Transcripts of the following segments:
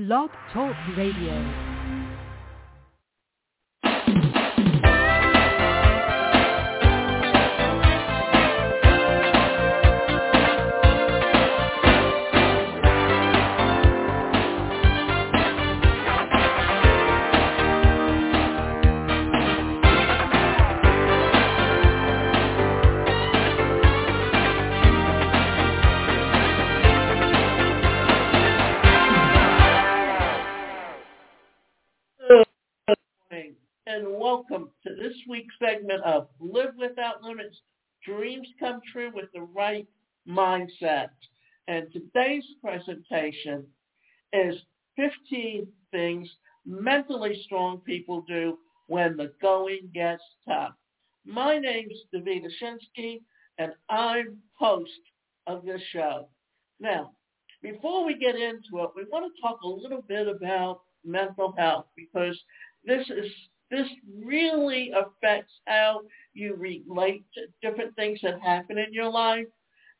Blog Talk Radio. And welcome to this week's segment of Live Without Limits, Dreams Come True with the Right Mindset. And today's presentation is 15 things mentally strong people do when the going gets tough. My name's Davida Shinsky, and I'm host of this show. Now, before we get into it, we want to talk a little bit about mental health because this is this really affects how you relate to different things that happen in your life.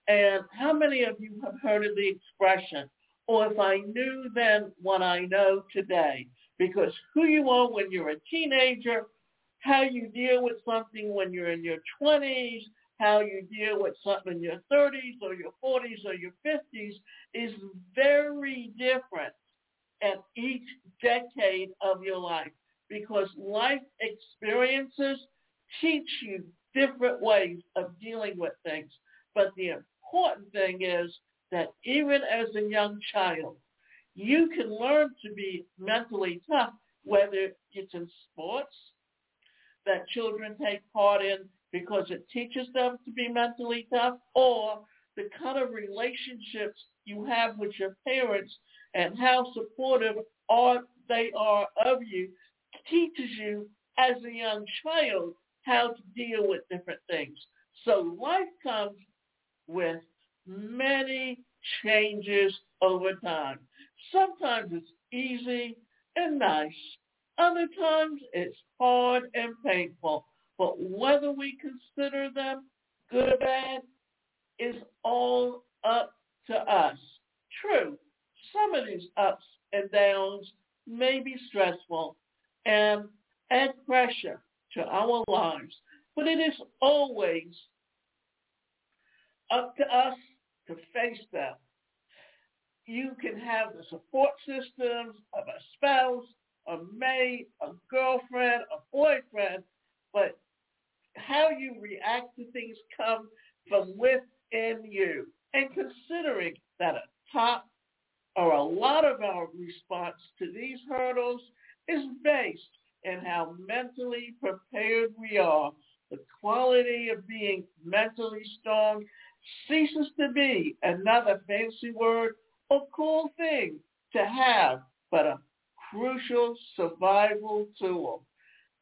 And how many of you have heard of the expression, or if I knew then what I know today? Because who you are when you're a teenager, how you deal with something when you're in your 20s, how you deal with something in your 30s or your 40s or your 50s is very different at each decade of your life because life experiences teach you different ways of dealing with things. But the important thing is that even as a young child, you can learn to be mentally tough, whether it's in sports that children take part in because it teaches them to be mentally tough, or the kind of relationships you have with your parents and how supportive are they are of you teaches you as a young child how to deal with different things. So life comes with many changes over time. Sometimes it's easy and nice. Other times it's hard and painful. But whether we consider them good or bad is all up to us. True, some of these ups and downs may be stressful and add pressure to our lives, but it is always up to us to face them. You can have the support systems of a spouse, a mate, a girlfriend, a boyfriend, but how you react to things come from within you. And considering that a top or a lot of our response to these hurdles is based in how mentally prepared we are. The quality of being mentally strong ceases to be another fancy word or cool thing to have, but a crucial survival tool.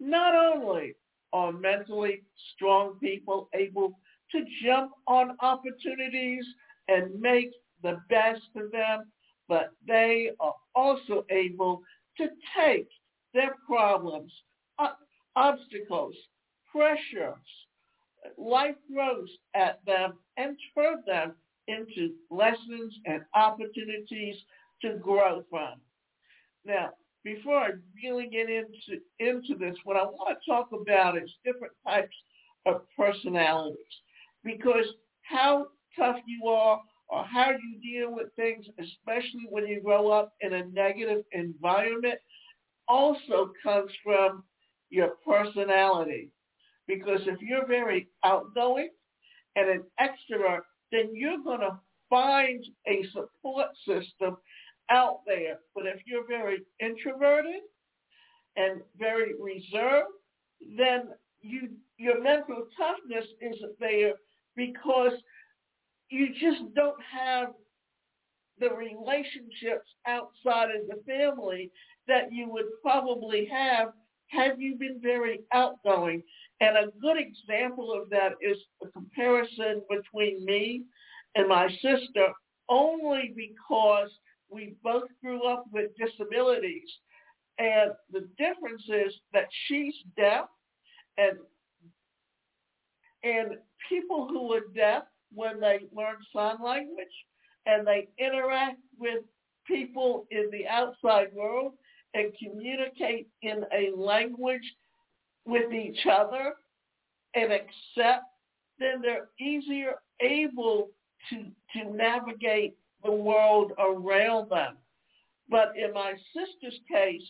Not only are mentally strong people able to jump on opportunities and make the best of them, but they are also able to take their problems, obstacles, pressures, life throws at them and turn them into lessons and opportunities to grow from. Now, before I really get into, into this, what I want to talk about is different types of personalities because how tough you are or how you deal with things, especially when you grow up in a negative environment, also comes from your personality. Because if you're very outgoing and an extrovert, then you're going to find a support system out there. But if you're very introverted and very reserved, then you your mental toughness isn't there because you just don't have the relationships outside of the family that you would probably have had you been very outgoing. And a good example of that is a comparison between me and my sister only because we both grew up with disabilities. And the difference is that she's deaf and and people who are deaf when they learn sign language and they interact with people in the outside world and communicate in a language with each other and accept, then they're easier able to, to navigate the world around them. But in my sister's case,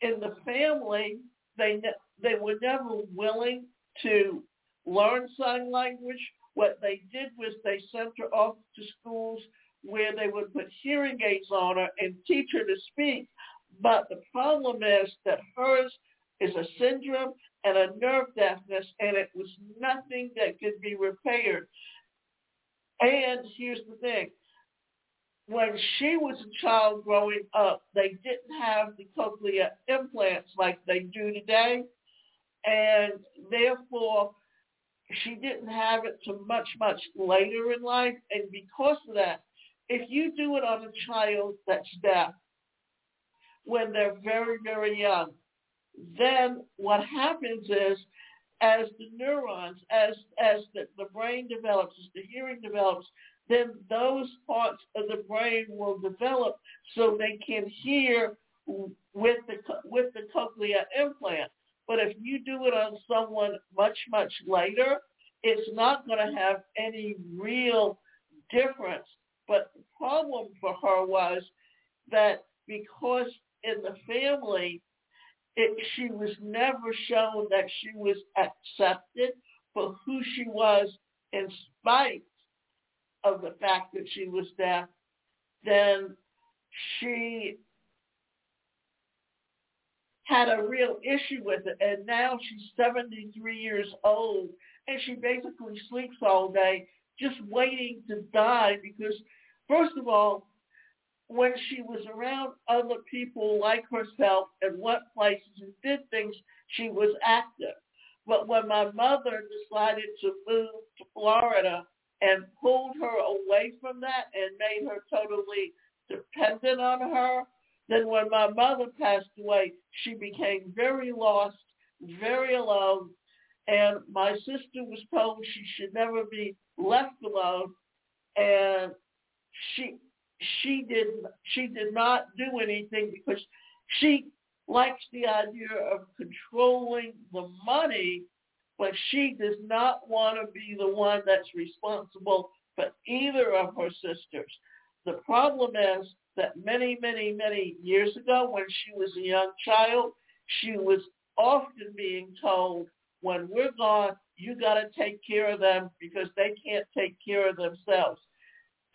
in the family, they they were never willing to learn sign language. What they did was they sent her off to schools where they would put hearing aids on her and teach her to speak. But the problem is that hers is a syndrome and a nerve deafness, and it was nothing that could be repaired. And here's the thing. When she was a child growing up, they didn't have the cochlear implants like they do today. And therefore, she didn't have it to much, much later in life. And because of that, if you do it on a child that's deaf when they're very, very young, then what happens is as the neurons, as as the, the brain develops, as the hearing develops, then those parts of the brain will develop so they can hear with the with the cochlear implant. But if you do it on someone much much later, it's not going to have any real difference. But the problem for her was that because in the family it, she was never shown that she was accepted for who she was in spite of the fact that she was deaf, then she had a real issue with it. And now she's 73 years old and she basically sleeps all day just waiting to die because, first of all, when she was around other people like herself and went places and did things, she was active. But when my mother decided to move to Florida and pulled her away from that and made her totally dependent on her, then when my mother passed away, she became very lost, very alone, and my sister was told she should never be left alone, and she she did she did not do anything because she likes the idea of controlling the money, but she does not want to be the one that's responsible for either of her sisters. The problem is that many, many, many years ago when she was a young child, she was often being told, when we're gone, you got to take care of them because they can't take care of themselves.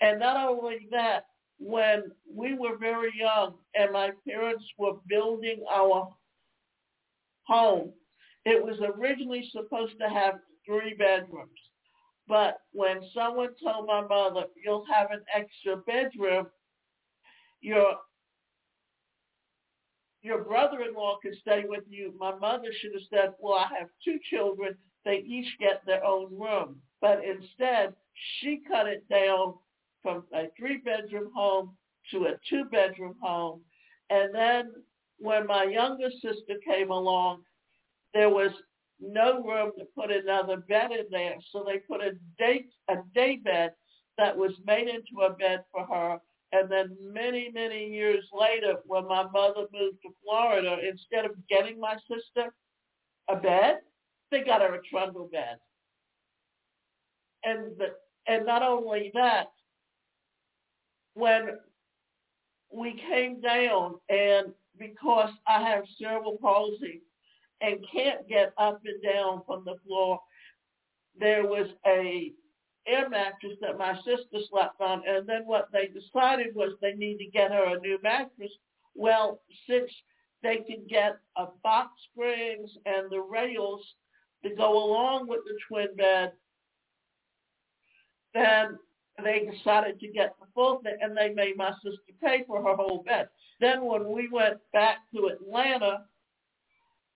And not only that, when we were very young and my parents were building our home, it was originally supposed to have three bedrooms. But when someone told my mother, you'll have an extra bedroom, your your brother-in-law can stay with you. My mother should have said, well, I have two children. They each get their own room. But instead, she cut it down from a three-bedroom home to a two-bedroom home. And then when my younger sister came along, there was no room to put another bed in there. So they put a day, a day bed that was made into a bed for her. And then many, many years later, when my mother moved to Florida, instead of getting my sister a bed, they got her a trundle bed. And the, and not only that, when we came down and because I have cerebral palsy and can't get up and down from the floor, there was a air mattress that my sister slept on. And then what they decided was they need to get her a new mattress. Well, since they could get a box springs and the rails to go along with the twin bed, then they decided to get the full thing, and they made my sister pay for her whole bed. Then when we went back to Atlanta,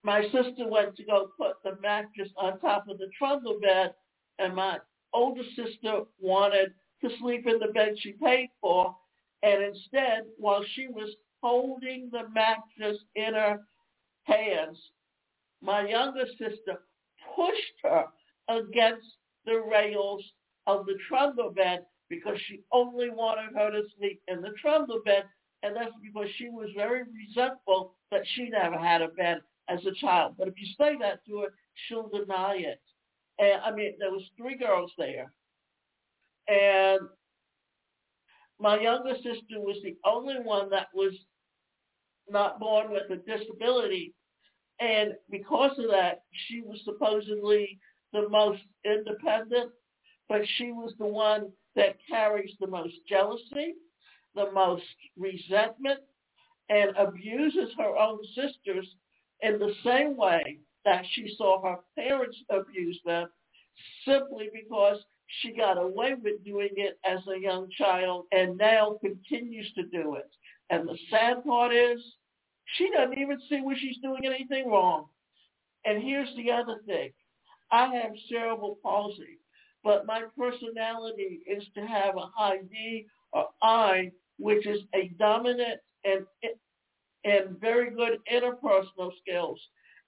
my sister went to go put the mattress on top of the trundle bed, and my older sister wanted to sleep in the bed she paid for, and instead, while she was holding the mattress in her hands, my younger sister pushed her against the rails of the trundle bed because she only wanted her to sleep in the trundle bed and that's because she was very resentful that she never had a bed as a child. But if you say that to her, she'll deny it. And I mean, there was three girls there, and my younger sister was the only one that was not born with a disability. And because of that, she was supposedly the most independent, but she was the one that carries the most jealousy, the most resentment, and abuses her own sisters in the same way that she saw her parents abuse them simply because she got away with doing it as a young child and now continues to do it. And the sad part is she doesn't even see where she's doing anything wrong. And here's the other thing. I have cerebral palsy, but my personality is to have a high D or I, which is a dominant and and very good interpersonal skills.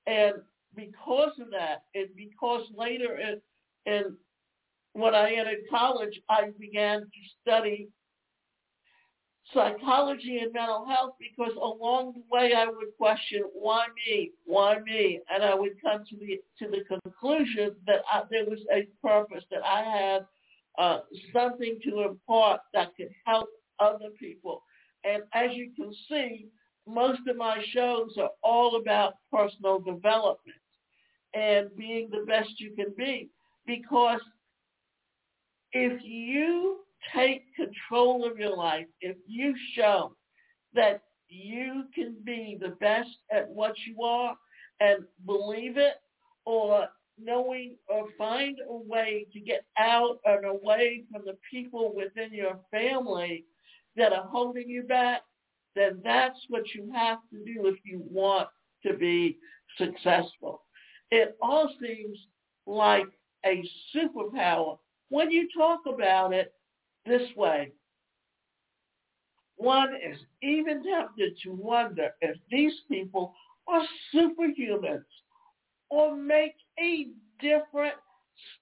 And because of that, and because later in, in when I entered college, I began to study psychology and mental health because along the way I would question why me, why me, and I would come to the to the conclusion that I, there was a purpose that I had uh, something to impart that could help other people. And as you can see, most of my shows are all about personal development and being the best you can be because if you take control of your life, if you show that you can be the best at what you are and believe it or knowing or find a way to get out and away from the people within your family that are holding you back, then that's what you have to do if you want to be successful. It all seems like a superpower when you talk about it this way, one is even tempted to wonder if these people are superhumans or make a different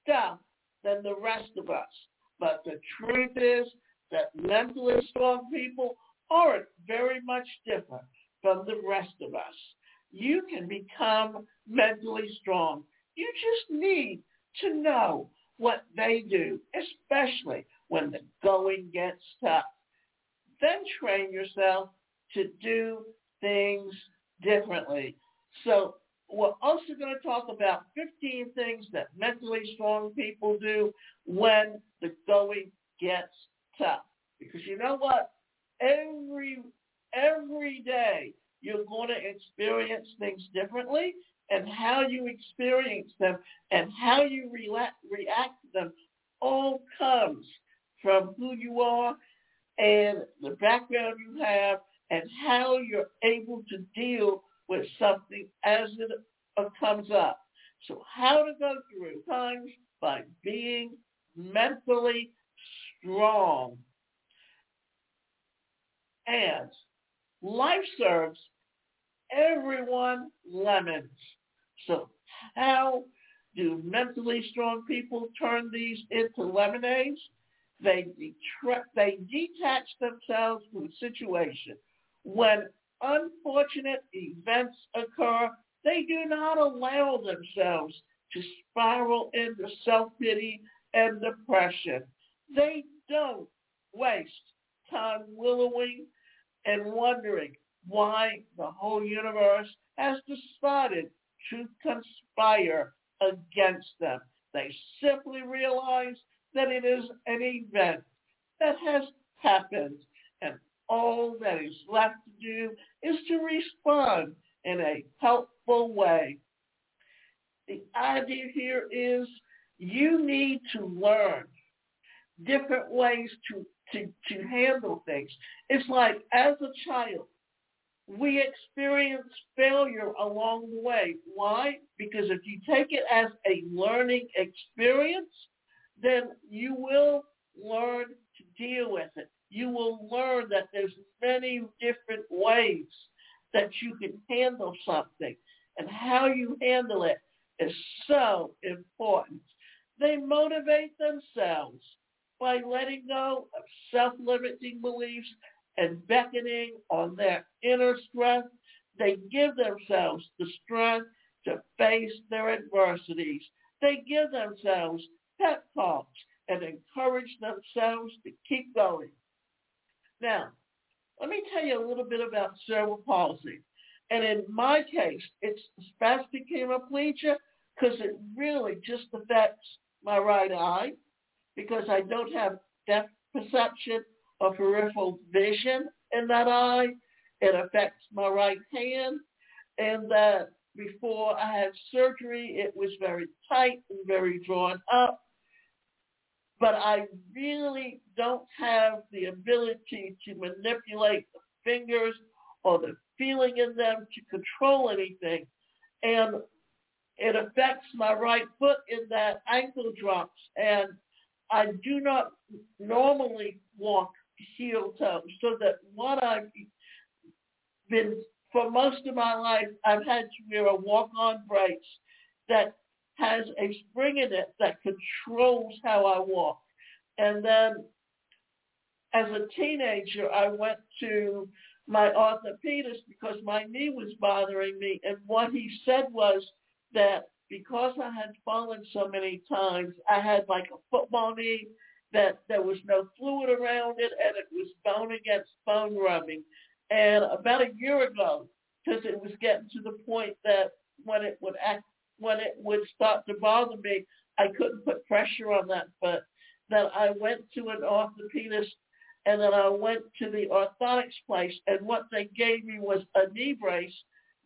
stuff than the rest of us. But the truth is that mentally strong people aren't very much different from the rest of us. You can become mentally strong. You just need to know what they do, especially when the going gets tough. Then train yourself to do things differently. So we're also going to talk about 15 things that mentally strong people do when the going gets tough. Because you know what? Every every day you're going to experience things differently and how you experience them and how you react, react to them all comes from who you are and the background you have and how you're able to deal with something as it comes up. So how to go through times by being mentally strong. And life serves everyone lemons. So how do mentally strong people turn these into lemonades? They, detra- they detach themselves from the situation. When unfortunate events occur, they do not allow themselves to spiral into self-pity and depression. They don't waste time willowing and wondering why the whole universe has decided to conspire against them. They simply realize that it is an event that has happened and all that is left to do is to respond in a helpful way. The idea here is you need to learn different ways to, to, to handle things. It's like as a child, we experience failure along the way. Why? Because if you take it as a learning experience, then you will learn to deal with it. You will learn that there's many different ways that you can handle something and how you handle it is so important. They motivate themselves by letting go of self-limiting beliefs and beckoning on their inner strength. They give themselves the strength to face their adversities. They give themselves talks and encourage themselves to keep going. Now, let me tell you a little bit about cerebral palsy. And in my case, it's spastic hemiplegia because it really just affects my right eye because I don't have depth perception or peripheral vision in that eye. It affects my right hand. And that before I had surgery, it was very tight and very drawn up. But I really don't have the ability to manipulate the fingers or the feeling in them to control anything. And it affects my right foot in that ankle drops. And I do not normally walk heel toe. So that what I've been, for most of my life, I've had to wear a walk-on brace that has a spring in it that controls how I walk. And then as a teenager, I went to my orthopedist because my knee was bothering me. And what he said was that because I had fallen so many times, I had like a football knee that there was no fluid around it and it was bone against bone rubbing. And about a year ago, because it was getting to the point that when it would act, when it would start to bother me, I couldn't put pressure on that foot. That I went to an orthopedist and then I went to the orthotics place and what they gave me was a knee brace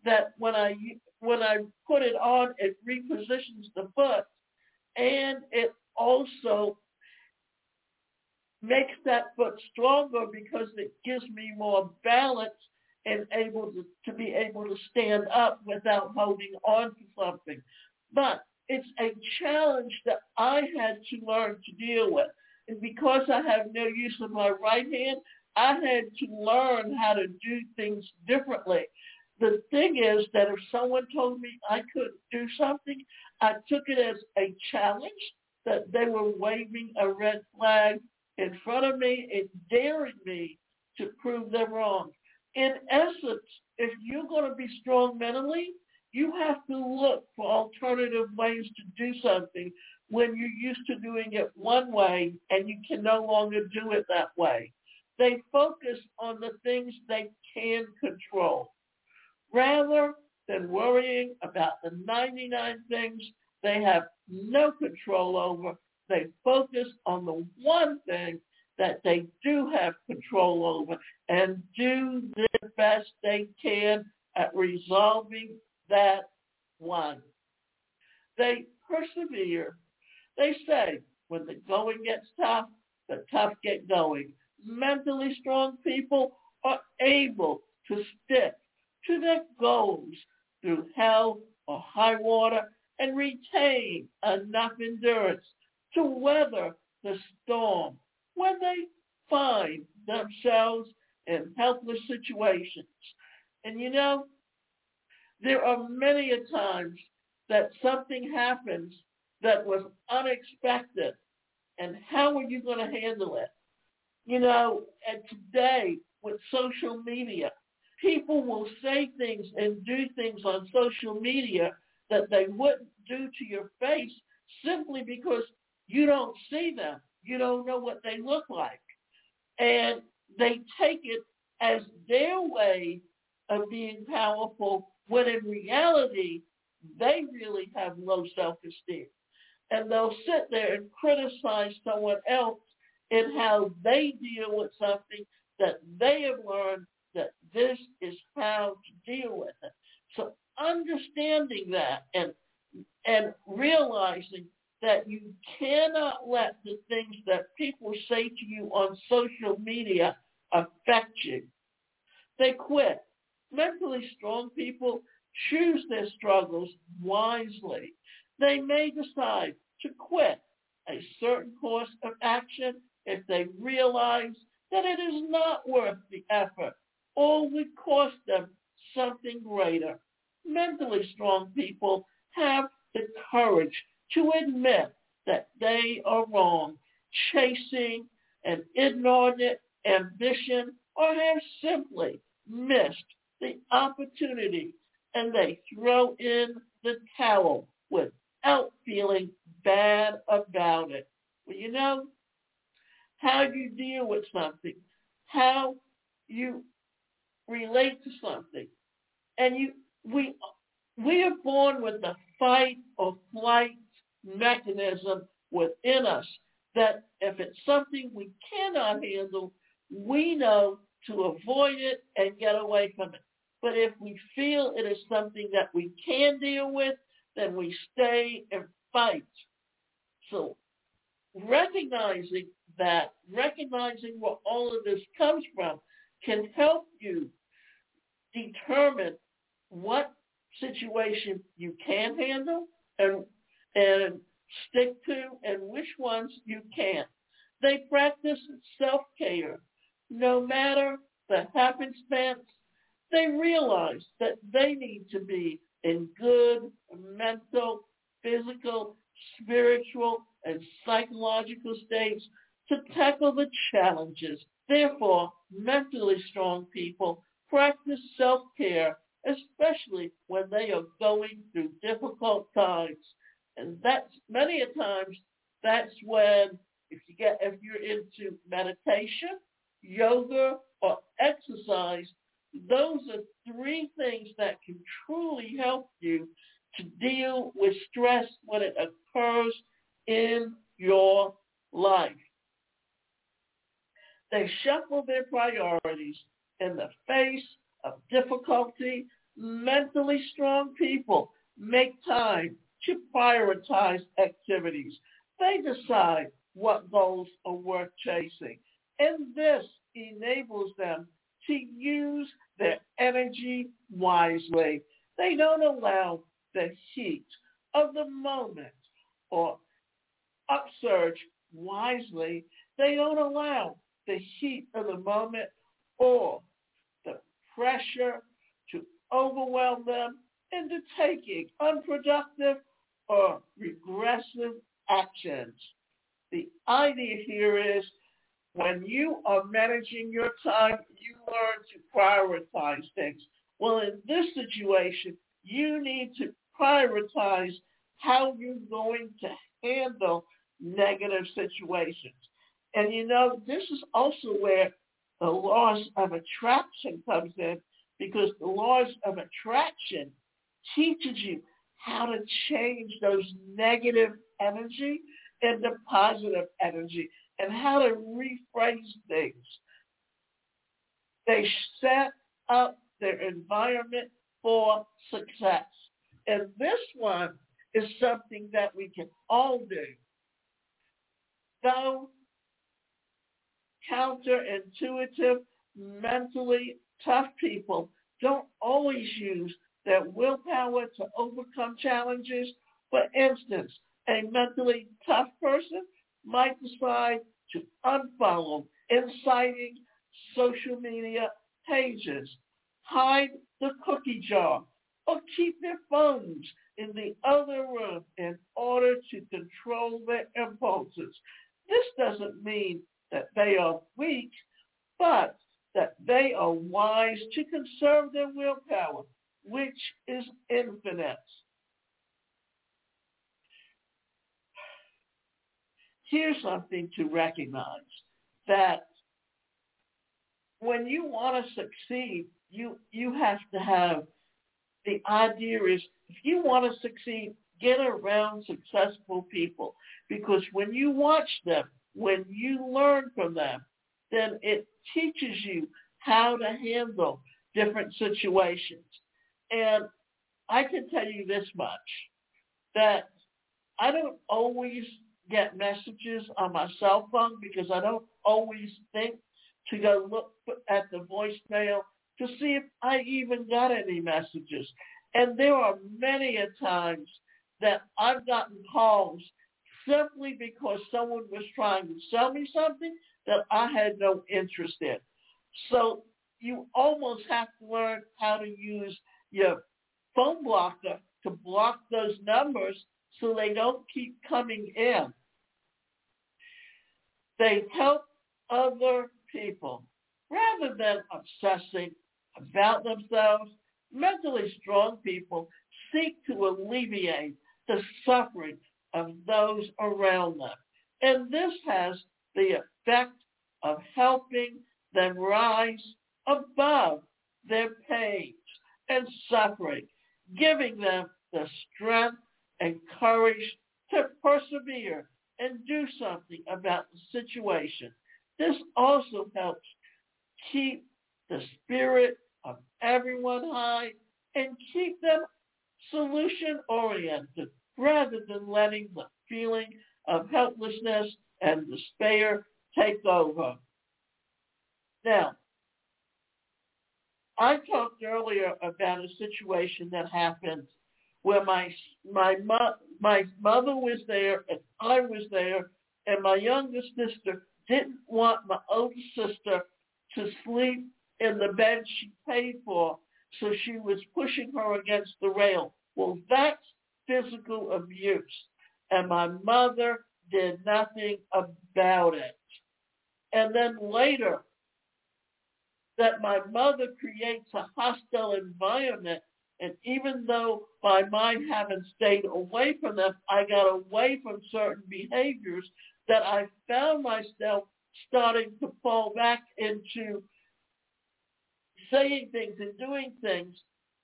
that when I when I put it on, it repositions the foot and it also makes that foot stronger because it gives me more balance and able to, to be able to stand up without holding on to something. But it's a challenge that I had to learn to deal with. And because I have no use of my right hand, I had to learn how to do things differently. The thing is that if someone told me I couldn't do something, I took it as a challenge that they were waving a red flag in front of me and daring me to prove them wrong. In essence, if you're going to be strong mentally, you have to look for alternative ways to do something when you're used to doing it one way and you can no longer do it that way. They focus on the things they can control rather than worrying about the 99 things they have no control over. They focus on the one thing that they do have control over and do the best they can at resolving that one. They persevere they say when the going gets tough, the tough get going. Mentally strong people are able to stick to their goals through hell or high water and retain enough endurance to weather the storm when they find themselves in helpless situations. And you know, there are many a times that something happens that was unexpected and how are you going to handle it? You know, and today with social media, people will say things and do things on social media that they wouldn't do to your face simply because you don't see them. You don't know what they look like. And they take it as their way of being powerful when in reality, they really have low self-esteem and they'll sit there and criticize someone else in how they deal with something that they have learned that this is how to deal with it. So understanding that and and realizing that you cannot let the things that people say to you on social media affect you. They quit. Mentally strong people choose their struggles wisely they may decide to quit a certain course of action if they realize that it is not worth the effort or would cost them something greater. Mentally strong people have the courage to admit that they are wrong, chasing an inordinate ambition or have simply missed the opportunity and they throw in the towel without feeling bad about it. Well, you know, how you deal with something, how you relate to something, and you we we are born with the fight or flight mechanism within us that if it's something we cannot handle, we know to avoid it and get away from it. But if we feel it is something that we can deal with, then we stay and fight. So recognizing that, recognizing where all of this comes from can help you determine what situation you can handle and and stick to and which ones you can't. They practice self-care. No matter the happenstance, they realize that they need to be in good mental, physical, spiritual, and psychological states to tackle the challenges. Therefore, mentally strong people practice self-care, especially when they are going through difficult times. And that's many a times that's when if you get if you're into meditation, yoga, or exercise, those are three things that can truly help you to deal with stress when it occurs in your life. They shuffle their priorities in the face of difficulty. Mentally strong people make time to prioritize activities. They decide what goals are worth chasing. And this enables them to use their energy wisely. They don't allow the heat of the moment or upsurge wisely. They don't allow the heat of the moment or the pressure to overwhelm them into taking unproductive or regressive actions. The idea here is when you are managing your time, you learn to prioritize things. Well, in this situation, you need to prioritize how you're going to handle negative situations. And you know, this is also where the laws of attraction comes in because the laws of attraction teaches you how to change those negative energy into positive energy and how to rephrase things. They set up their environment for success. And this one is something that we can all do. Though counterintuitive, mentally tough people don't always use their willpower to overcome challenges. For instance, a mentally tough person might decide to unfollow inciting social media pages, hide the cookie jar, or keep their phones in the other room in order to control their impulses. This doesn't mean that they are weak, but that they are wise to conserve their willpower, which is infinite. here's something to recognize that when you want to succeed, you you have to have the idea is if you want to succeed, get around successful people because when you watch them, when you learn from them, then it teaches you how to handle different situations. And I can tell you this much, that I don't always get messages on my cell phone because I don't always think to go look at the voicemail to see if I even got any messages. And there are many a times that I've gotten calls simply because someone was trying to sell me something that I had no interest in. So you almost have to learn how to use your phone blocker to block those numbers so they don't keep coming in. They help other people. rather than obsessing about themselves. Mentally strong people seek to alleviate the suffering of those around them. And this has the effect of helping them rise above their pains and suffering, giving them the strength and courage to persevere and do something about the situation. This also helps keep the spirit of everyone high and keep them solution oriented rather than letting the feeling of helplessness and despair take over. Now, I talked earlier about a situation that happened where my my mo- my mother was there and I was there, and my youngest sister didn't want my older sister to sleep in the bed she paid for, so she was pushing her against the rail. Well, that's physical abuse, and my mother did nothing about it. And then later, that my mother creates a hostile environment. And even though my mind having stayed away from them, I got away from certain behaviors that I found myself starting to fall back into saying things and doing things.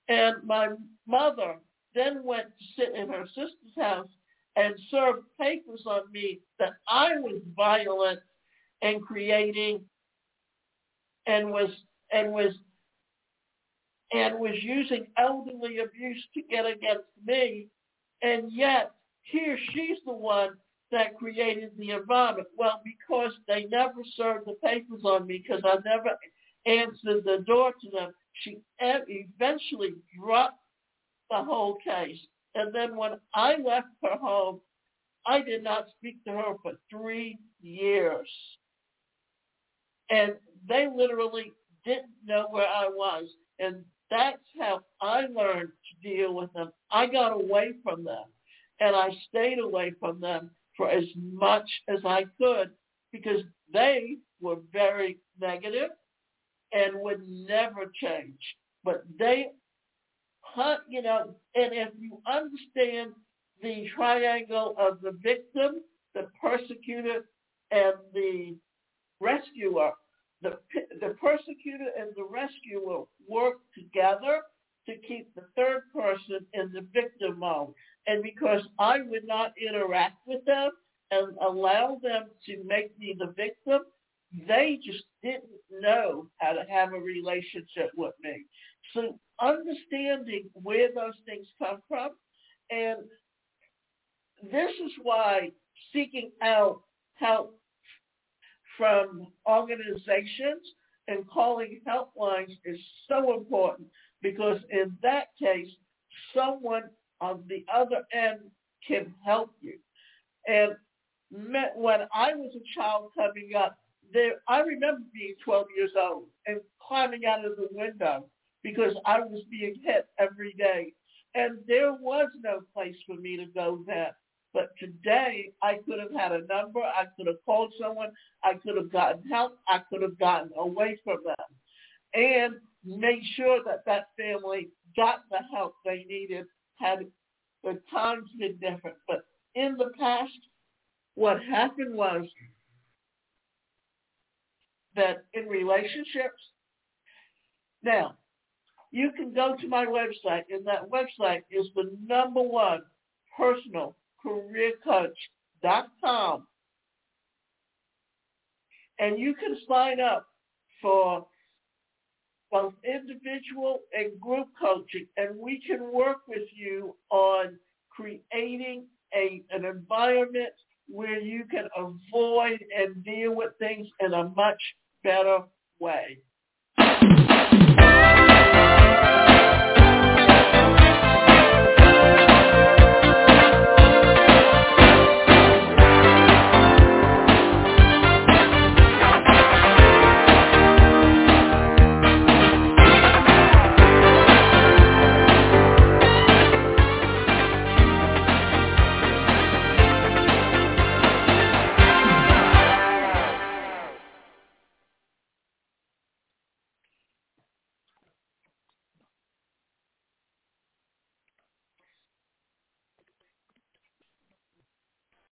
And my mother then went to sit in her sister's house and served papers on me that I was violent and creating and was and was and was using elderly abuse to get against me and yet here she's the one that created the environment. Well, because they never served the papers on me because I never answered the door to them, she eventually dropped the whole case. And then when I left her home, I did not speak to her for three years. And they literally didn't know where I was. And that's how I learned to deal with them. I got away from them. And I stayed away from them for as much as I could because they were very negative and would never change. But they, you know, and if you understand the triangle of the victim, the persecutor, and the rescuer, the, the persecutor and the rescuer work together to keep the third person in the victim mode. And because I would not interact with them and allow them to make me the victim, they just didn't know how to have a relationship with me. So understanding where those things come from and this is why seeking out help from organizations and calling helplines is so important because in that case, someone on the other end can help you. And when I was a child coming up, there, I remember being 12 years old and climbing out of the window because I was being hit every day. And there was no place for me to go then. But today, I could have had a number. I could have called someone. I could have gotten help. I could have gotten away from them and made sure that that family got the help they needed had the times been different. But in the past, what happened was that in relationships, now, you can go to my website, and that website is the number one personal careercoach.com. And you can sign up for both individual and group coaching, and we can work with you on creating a, an environment where you can avoid and deal with things in a much better way.